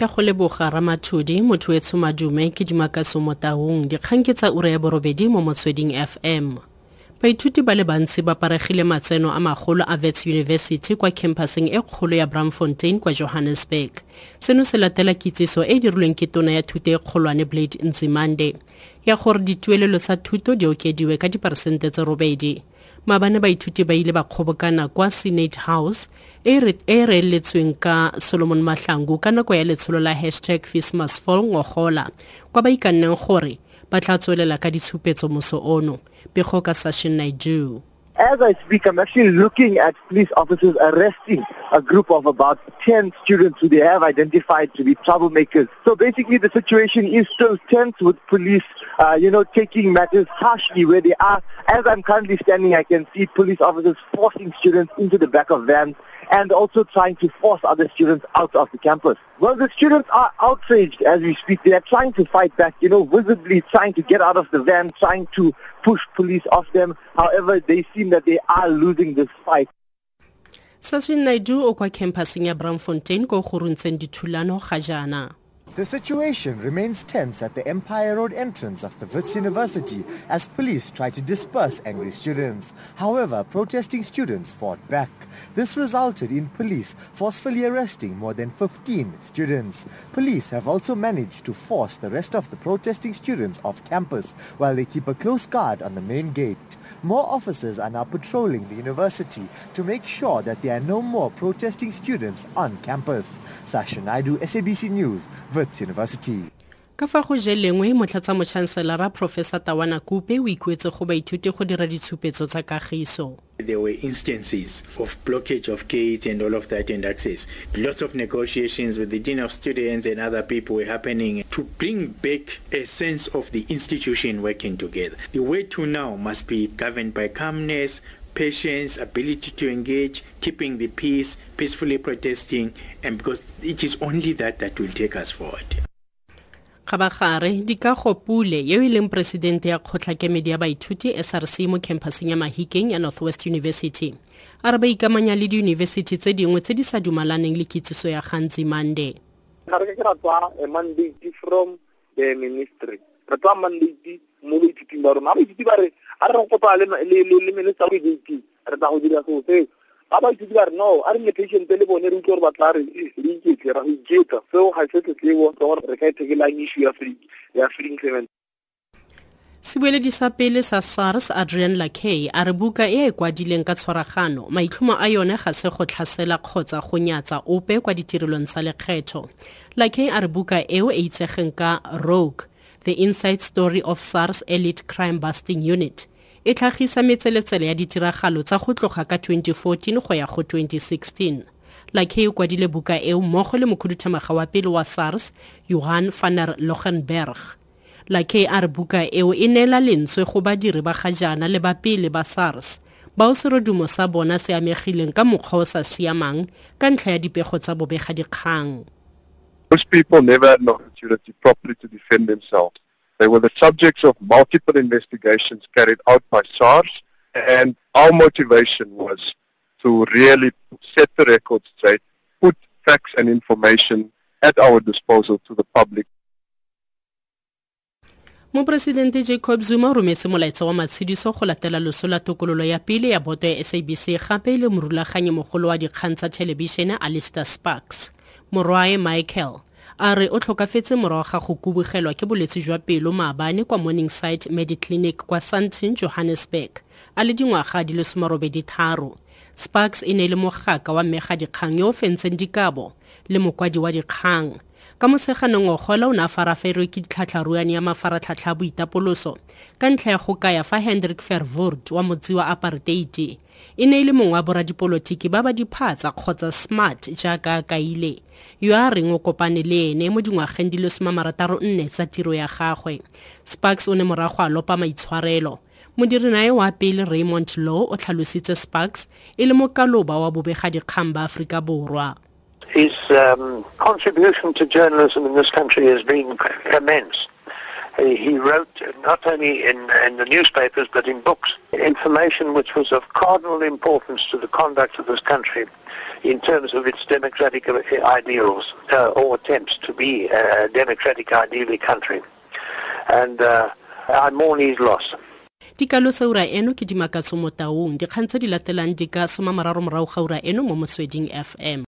ke go leboga ramathodi motho e tshomadume ke dimakaso mo taung dikgang ke tsa ura ya borobedi mo motsweding fm baithuti ba le bantsi ba paregile matseno a magolo a vets university kwa campuseng e kgolo ya bramfontein kwa johannesburg. Seno se latela kitsiso e e dirilweng ke tona ya thuto e kgolwane blade nzimande ya gore dituelelo tsa thuto di okediwe ka diperesente tse robedi maabane baithuti ba ile ba kgobokana kwa senate house e e reeletsweng ka solomon mahlangu ka nako ya letsholo la hashtag fismas fall ngogola kwa ba ikanneng gore ba tla tswelela ka ditshupetso moso ono pego ka sashin naidu As I speak, I'm actually looking at police officers arresting a group of about 10 students who they have identified to be troublemakers. So basically the situation is still tense with police, uh, you know, taking matters harshly where they are. As I'm currently standing, I can see police officers forcing students into the back of vans and also trying to force other students out of the campus. Well, the students are outraged as we speak. They are trying to fight back, you know, visibly trying to get out of the van, trying to push police off them. However, they seem that they are losing this fight. Sashin naidu o kwa campuseng ya bramfontein ko go runtseng dithulano ga jaana The situation remains tense at the Empire Road entrance of the Wits University as police try to disperse angry students. However, protesting students fought back. This resulted in police forcefully arresting more than 15 students. Police have also managed to force the rest of the protesting students off campus while they keep a close guard on the main gate. More officers are now patrolling the university to make sure that there are no more protesting students on campus. Sasha Naidu, SABC News, University. ka fa go jelengwe motlatsamotšhanselara professor tawana kupe o ikuetse go baithuti go dira ditshupetso tsa kagiso There were instances of blockage of gates and all of that and access. Lots of negotiations with the Dean of Students and other people were happening to bring back a sense of the institution working together. The way to now must be governed by calmness, patience, ability to engage, keeping the peace, peacefully protesting, and because it is only that that will take us forward. kgabagare dikago pule yeo e leng poresidente ya kgotlhakemedi ya baithuti src mo campuseng ya mahikeng ya northwest university. A re ba ikamanya le diyunibesithi tse dingwe tse di sa dumalaneng le kitsiso ya gantsi mande. Ga re ke ke ra tswa mandate from the ministry. Re tswa mandate mo baithuting ba rona. Ga baithuti ba re a re re kopaa le minister o baithuti re tla go dira seo seo. Ga baithuti ba re no a re nne patiente le bone re utlwe gore batla re re iketle ra go iketsa. Seo ga se tsebo gore re ka ithekelang issue ya feeding clement sebueledi sa pele sa sars adrian lakey a re buka e e kwadileng ka tshwaragano. Maitlhomo a yone ga se go tlhasela kgotsa go nyatsa ope kwa ditirelong tsa lekgetho. Lakey a re buka eo e itsegeng ka rogue the inside story of sars elite crime busting unit e tlhagisa metseletsele ya ditiragalo tsa go tloga ka 2014 go ya go 2016 lakey o kwadile buka eo mmogo le mokhuduthamaga wa pele wa sars johan van der logenberg. Lakey a re buka eo e neela lentswe go badiri ba ga jaana le ba pele ba sars bao serodumo sa bona se amegileng ka mokgwa o sa siamang ka ntlha ya dipego tsa bobegadikgang Most people never an opportunity properly to defend themselves. They were the subjects of multiple investigations carried out by SARS, and our motivation was to really set the record straight, put facts and information at our disposal to the public. moporesidente jacob zuma o rometse molaetsa wa matshediso go latela loso la tokololo ya pele ya boto ya sabc gape le morulaganyi mogolo wa dikgang tsa thelebišene allister sparks morwae michael a re o tlhokafetse morago ga go kubogelwa ke bolwetse jwa pelo maabane kwa morningside mediclinic kwa santin johannesburg a le dingwaga di le somarobedi tharo. Sparks e ne e le mogaka wa mmegadikgang yo o fentseng dikabo le mokwadi wa dikgang ka moseganong ogola o ne a faraferwe ke ditlhatlharuane ya mafaratlhatlha a boitapoloso. Ka ntlha ya go kaya fa hendrik verwoerd wa motsi wa apartheid e ne e le mongwe wa boradipolotiki ba ba diphatsa kgotsa smart jaaka a kaile. Yo a reng o kopane le ene mo dingwageng di le nne tsa tiro ya gagwe. Sparks o ne morago a lopa maitshwarelo. Modirinae wa pele raymond law o tlhalositse sparks e le mokaloba wa bobegadikgang ba aforika borwa His um, contribution to journalism in this country has been immense. he wrote not only in, in the newspapers but in books information which was of cardinal importance to the conduct of this country in terms of its democratic ideals uh, or attempts to be a democratic ideally country. And uh, I mourn his loss. dikalosa ura eno ke dimakatso mo taung dikgang tse di latelang di ka soma mararo morago ga ura eno mo motsweding fm